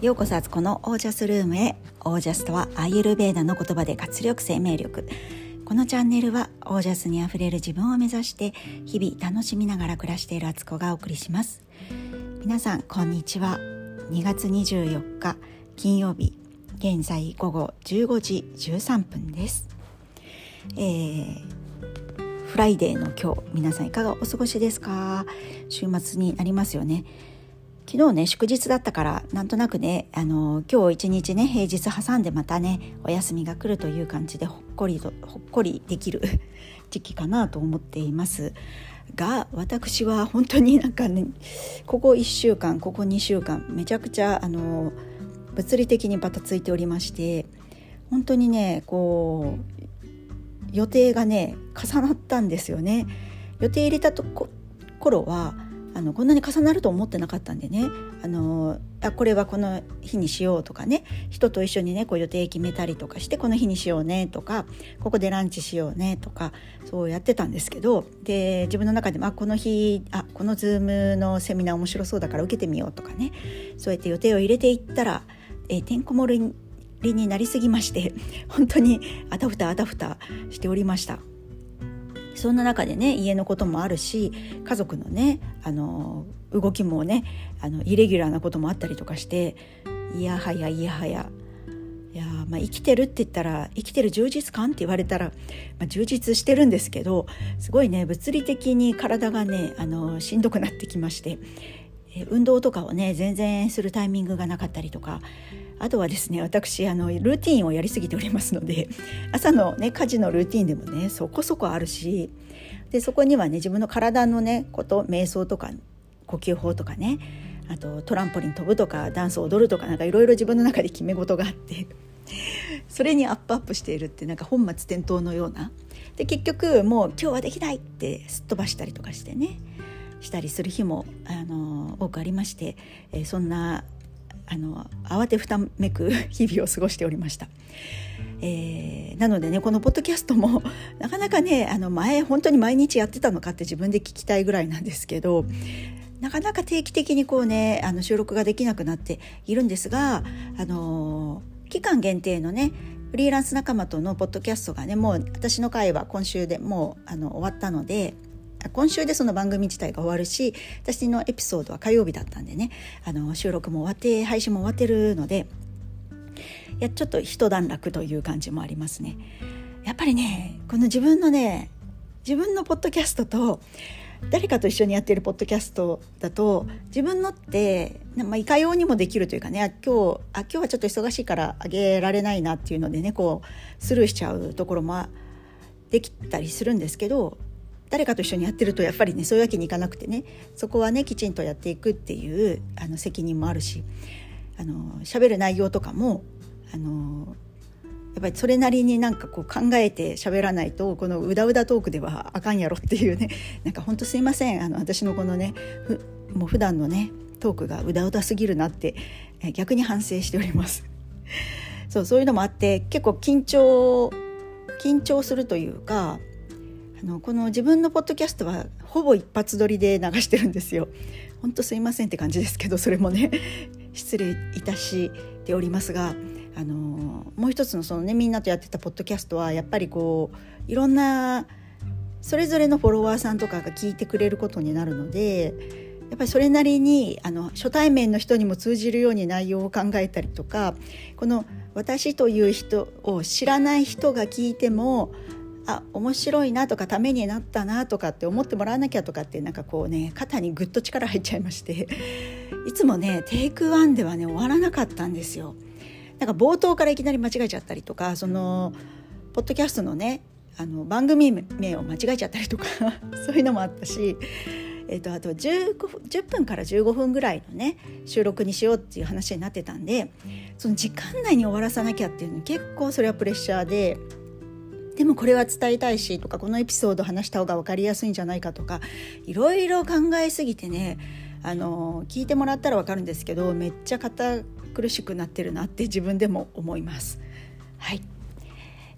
ようこそあつこのオージャスルームへ。オージャスとはアーユルベーダの言葉で活力生命力。このチャンネルはオージャスにあふれる自分を目指して日々楽しみながら暮らしているあつこがお送りします。皆さんこんにちは。2月24日金曜日。現在午後15時13分です。えー Friday の今日皆さんいかがお過ごしですか？週末になりますよね。昨日ね祝日だったからなんとなくねあの今日一日ね平日挟んでまたねお休みが来るという感じでほっこりとほっこりできる 時期かなと思っています。が私は本当に なんかねここ1週間ここ2週間めちゃくちゃあの物理的にバタついておりまして本当にねこう予定がね重なったんですよね。予定入れたとこ頃はあのこんなに重なると思ってなかったんでね。あのあこれはこの日にしようとかね。人と一緒にねこう予定決めたりとかしてこの日にしようねとかここでランチしようねとかそうやってたんですけど。で自分の中でもあこの日あこのズームのセミナー面白そうだから受けてみようとかね。そうやって予定を入れていったら、え、てんこ盛りになりすぎまして本当にあたふたあたふたしておりました。そんな中でね家のこともあるし家族のねあの動きもねあのイレギュラーなこともあったりとかしていやはやいやはや。いやまあ、生きてるって言ったら生きてる充実感って言われたら、まあ、充実してるんですけどすごいね物理的に体がねあのしんどくなってきまして運動とかをね全然するタイミングがなかったりとかあとはですね私あのルーティンをやりすぎておりますので 朝のね家事のルーティンでもねそこそこあるしでそこにはね自分の体のねこと瞑想とか呼吸法とかねあとトランポリン飛ぶとかダンス踊るとかなんかいろいろ自分の中で決め事があって それにアップアップしているってなんか本末転倒のような。で結局もう今日はできないってすっ飛ばしたりとかしてねしたりする日もあの多くありまして、えー、そんなあの慌てふためく日々を過ごしておりました。えー、なのでねこのポッドキャストも なかなかねあの前本当に毎日やってたのかって自分で聞きたいぐらいなんですけどなかなか定期的にこうねあの収録ができなくなっているんですがあの期間限定のねフリーランス仲間とのポッドキャストがねもう私の回は今週でもうあの終わったので今週でその番組自体が終わるし私のエピソードは火曜日だったんでねあの収録も終わって配信も終わってるのでいやちょっと一段落という感じもありますね。やっぱりねこの自分のね自分のポッドキャストと誰かと一緒にやってるポッドキャストだと自分のって、まあ、いかようにもできるというかね今日あ今日はちょっと忙しいからあげられないなっていうのでねこうスルーしちゃうところもできたりするんですけど誰かと一緒にやってるとやっぱりねそういうわけにいかなくてねそこはねきちんとやっていくっていうあの責任もあるしあの喋る内容とかもあのやっぱりそれなりになんかこう考えて喋らないとこのうだうだトークではあかんやろっていうね なんかほんとすいません。あの私のこのねふもう普段のねトークがうだうだすぎるなって逆に反省しております。そうそういうのもあって結構緊張緊張するというかあのこの自分のポッドキャストはほぼ一発撮りで流してるんですよ。ほんとすいませんって感じですけどそれもね 失礼いたしておりますがあのもう一つのそのねみんなとやってたポッドキャストはやっぱりこういろんなそれぞれのフォロワーさんとかが聞いてくれることになるのでやっぱりそれなりにあの初対面の人にも通じるように内容を考えたりとかこの私という人を知らない人が聞いてもあ面白いなとかためになったなとかって思ってもらわなきゃとかってなんかこうね肩にぐっと力入っちゃいましていつもねテイクワンではね終わらなかったんですよ。なんか冒頭からいきなり間違えちゃったりとかそのポッドキャストのねあの番組名を間違えちゃったりとか そういうのもあったし、えーと、あと 10, 10分から15分ぐらいのね収録にしようっていう話になってたんでその時間内に終わらさなきゃっていうの結構それはプレッシャーで。でもこれは伝えたいしとかこのエピソード話した方が分かりやすいんじゃないかとかいろいろ考えすぎてねあの聞いてもらったら分かるんですけどめっちゃ堅苦しくなってるなって自分でも思います。はい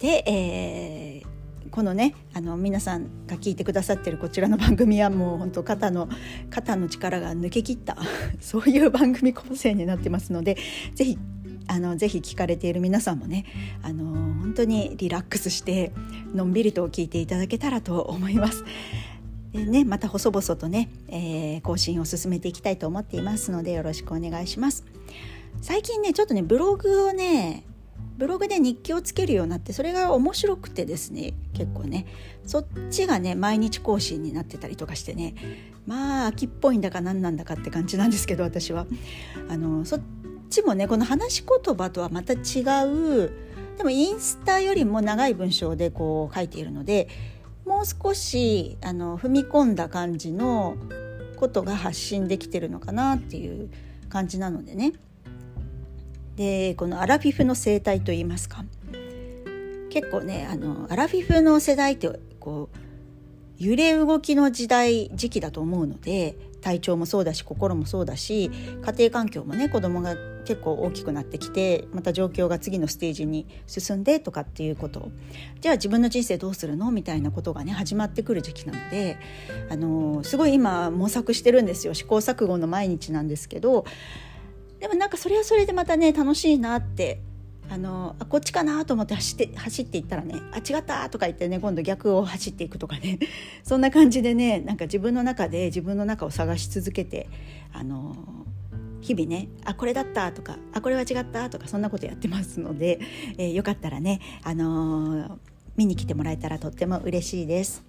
で、えー、このねあの皆さんが聞いてくださってるこちらの番組はもう本当肩の肩の力が抜けきった そういう番組構成になってますので是非あのぜひ聞かれている皆さんもねあの本当にリラックスしてのんびりと聞いていただけたらと思います。でね、また細々とね、えー、更新を進めていきたいと思っていますのでよろしくお願いします。最近ねちょっとねブログをねブログで日記をつけるようになってそれが面白くてですね結構ねそっちがね毎日更新になってたりとかしてねまあ秋っぽいんだか何なんだかって感じなんですけど私はあのそっちもねこの話し言葉とはまた違う。でもインスタよりも長い文章でこう書いているのでもう少しあの踏み込んだ感じのことが発信できてるのかなっていう感じなのでね。でこのアラフィフの生態といいますか。結構ねあのアラフィフの世代ってこう揺れ動きの時代時期だと思うので体調もそうだし心もそうだし家庭環境もね子供が結構大きくなってきてまた状況が次のステージに進んでとかっていうこと。じゃあ自分の人生どうするの？みたいなことがね始まってくる時期なのであのすごい今模索してるんですよ。試行錯誤の毎日なんですけどでもなんかそれはそれでまたね楽しいなってあのあこっちかなと思って走って走っていったらねあ違ったとか言ってね今度逆を走っていくとかね。そんな感じでねなんか自分の中で自分の中を探し続けてあの日々ねあこれだったとかあこれは違ったとかそんなことやってますので、えー、よかったらね、あのー、見に来てもらえたらとっても嬉しいです。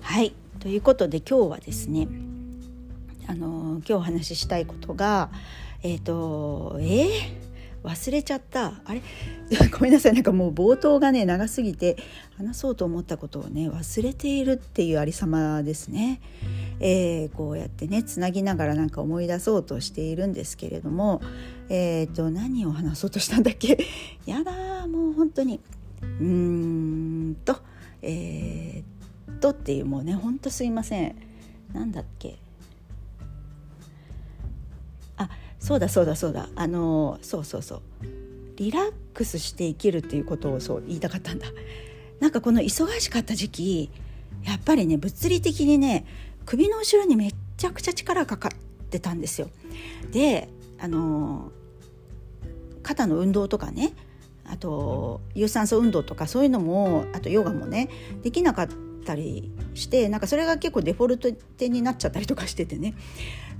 はい。ということで今日はですね、あのー、今日お話ししたいことがえっ、とえー、忘れちゃった。あれ？ごめんなさい。なんかもう冒頭がね長すぎて話そうと思ったことをね忘れているっていうありさまですね、えー、こうやってねつなぎながらなんか思い出そうとしているんですけれどもえっ、ー、と何を話そうとしたんだっけ？やだもう本当に。うーんとえー、っとっていうもうねほんとすいません。なんだっけ？そうだそうだそうだ。あのそうそうそう。リラックスして生きるっていうことをそう言いたかったんだ。なんかこの忙しかった時期やっぱりね物理的にね首の後ろにめっちゃくちゃ力かかってたんですよ。であの肩の運動とかねあと有酸素運動とかそういうのもあとヨガもねできなかったりしてなんかそれが結構デフォルトになっちゃったりとかしててね。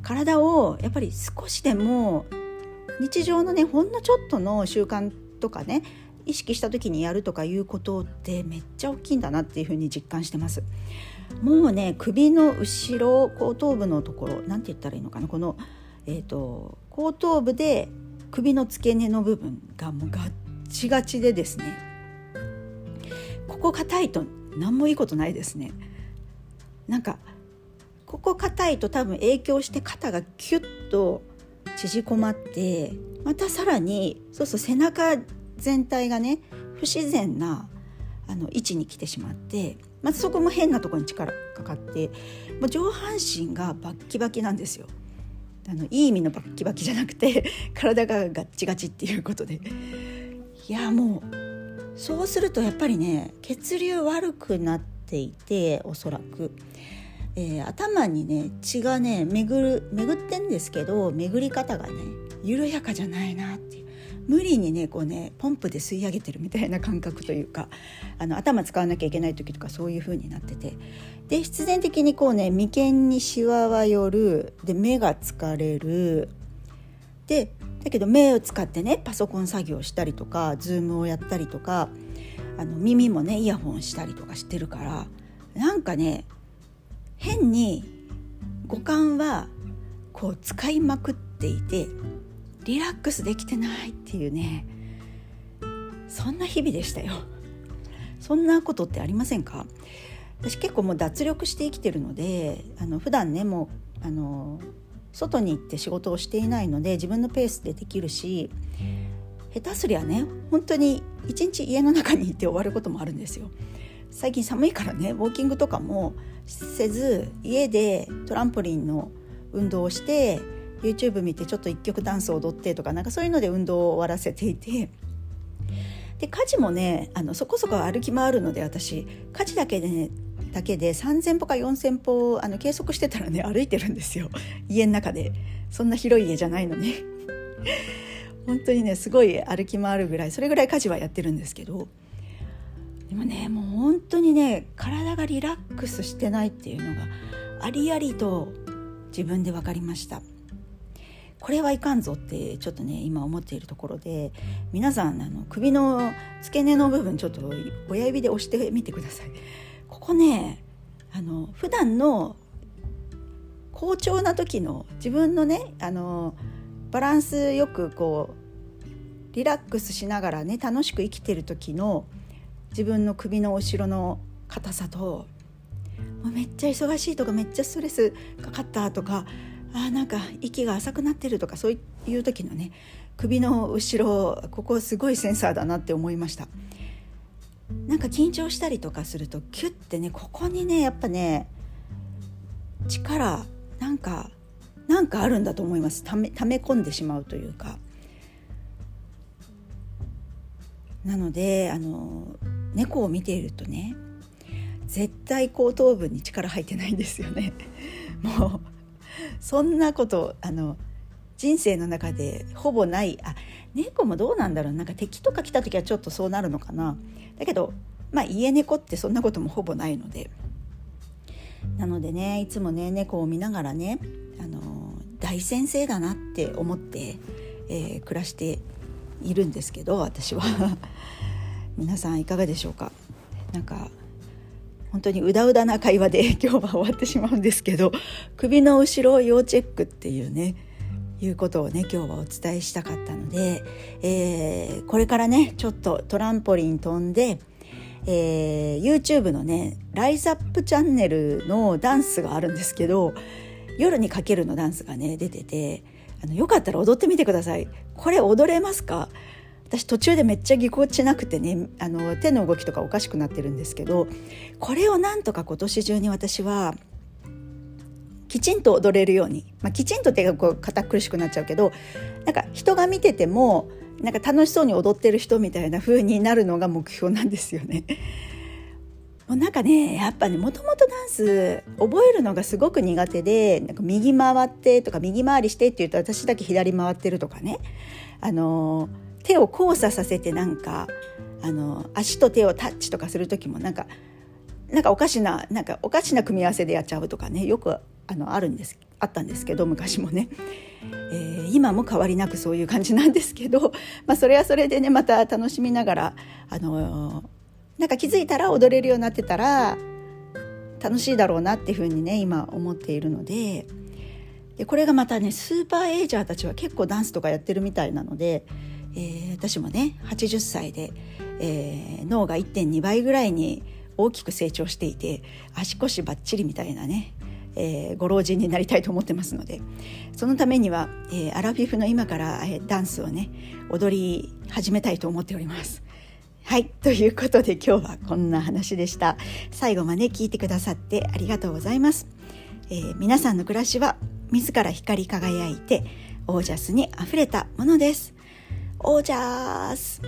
体をやっぱり少しでも日常のねほんのちょっとの習慣とかね意識した時にやるとかいうことってめっちゃ大きいんだなっていうふうに実感してます。もうね首の後ろ後頭部のところ何て言ったらいいのかなこの、えーと、後頭部で首の付け根の部分がもうガッチガチでですねここ硬いと何もいいことないですね。なんかここ硬いと多分影響して肩がキュッと縮こまってまたさらにそうそう背中全体がね不自然なあの位置に来てしまってまたそこも変なところに力かかってもう上半身がバッキバキなんですよ。あのいい意味のバッキバキじゃなくて 体がガッチガチっていうことでいやもうそうするとやっぱりね血流悪くなっていておそらくえー、頭にね血がね巡る巡ってんですけど巡り方がね緩やかじゃないなっていう。無理にねこうねポンプで吸い上げてるみたいな感覚というかあの頭使わなきゃいけない時とかそういう風になってて。で必然的にこうね眉間にしわは寄る。で目が疲れる。でだけど目を使ってねパソコン作業したりとかズームをやったりとかあの耳もねイヤホンしたりとかしてるからなんかね変に五感はこう使いまくっていてリラックスできてないっていうねそんな日々でしたよそんなことってありませんか？私結構もう脱力して生きてるのであの普段ねもうあの外に行って仕事をしていないので自分のペースでできるし下手すりゃね本当に一日家の中にいて終わることもあるんですよ。最近寒いからねウォーキングとかもせず家でトランポリンの運動をして YouTube 見てちょっと一曲ダンスを踊ってとかなんかそういうので運動を終わらせていて。で家事もねあのそこそこ歩き回るので私家事だけでねだけで3,000歩か4,000歩あの計測してたらね歩いてるんですよ。家の中で。そんな広い家じゃないのに。本当にねすごい歩き回るぐらいそれぐらい家事はやってるんですけど。でもねもう本当にね体がリラックスしてないっていうのがありありと自分で分かりました。これはいかんぞってちょっとね今思っているところで皆さんあの首の付け根の部分ちょっと親指で押してみてください。ここねあの普段の好調な時の自分のねあのバランスよくこうリラックスしながらね楽しく生きてる時の自分の首の後ろの硬さともうめっちゃ忙しいとかめっちゃストレスかかったとかあなんか息が浅くなってるとかそういう時のね首の後ろここすごいセンサーだなって思いました。なんか緊張したりとかするとキュッてねここにねやっぱね力なんかなんかあるんだと思います。ため溜め込んでしまうというか。なのであの猫を見ているとね絶対後頭部に力入ってないんですよね。もうそんなことあの人生の中でほぼないあ猫もどうなんだろう。なんか敵とか来た時はちょっとそうなるのかな。だけどまあ家猫ってそんなこともほぼないので。なのでねいつもね猫を見ながらねあの大先生だなって思って、えー、暮らしているんですけど私は。皆さんいかがでしょうか？なんか本当にうだうだな会話で 今日は終わってしまうんですけど首の後ろを要チェックっていうねいうことをね今日はお伝えしたかったので、えー、これからねちょっとトランポリン飛んで、えー、YouTube のねライズアップチャンネルのダンスがあるんですけど夜にかけるのダンスがね出ててあのよかったら踊ってみてください。これ踊れますか？私途中でめっちゃぎこちなくてねあの手の動きとかおかしくなってるんですけどこれをなんとか今年中に私はきちんと踊れるように、まあ、きちんと手がこう堅苦しくなっちゃうけどなんか人が見ててもなんか楽しそうに踊ってる人みたいな風になるのが目標なんですよね。もうなんかねやっぱねもともとダンス覚えるのがすごく苦手でなんか右回ってとか右回りしてって言うと私だけ左回ってるとかねあのー手を交差させてなんかあの足と手をタッチとかする時もなんかなんかおかしななんかおかしな組み合わせでやっちゃうとかねよくあのあるんですあったんですけど昔もね、えー、今も変わりなくそういう感じなんですけど、まあ、それはそれでねまた楽しみながら、あのー、なんか気づいたら踊れるようになってたら楽しいだろうなっていうふうにね今思っているので。でこれがまたねスーパーエイジャーたちは結構ダンスとかやってるみたいなのでえー、私もね80歳で、えー、脳が1.2倍ぐらいに大きく成長していて足腰ばっちりみたいなね、えー、ご老人になりたいと思ってますのでそのためには、えー、アラフィフの今から、えー、ダンスをね踊り始めたいと思っております。はい。ということで今日はこんな話でした。最後まで聞いてくださってありがとうございます。えー、皆さんの暮らしは自ら光り輝いてオージャスにあふれたものです。オージャース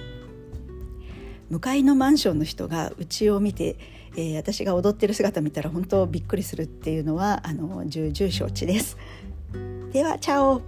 向かいのマンションの人がうちを見て、えー、私が踊ってる姿見たら本当びっくりするっていうのはあの重々承知です。ではチャオ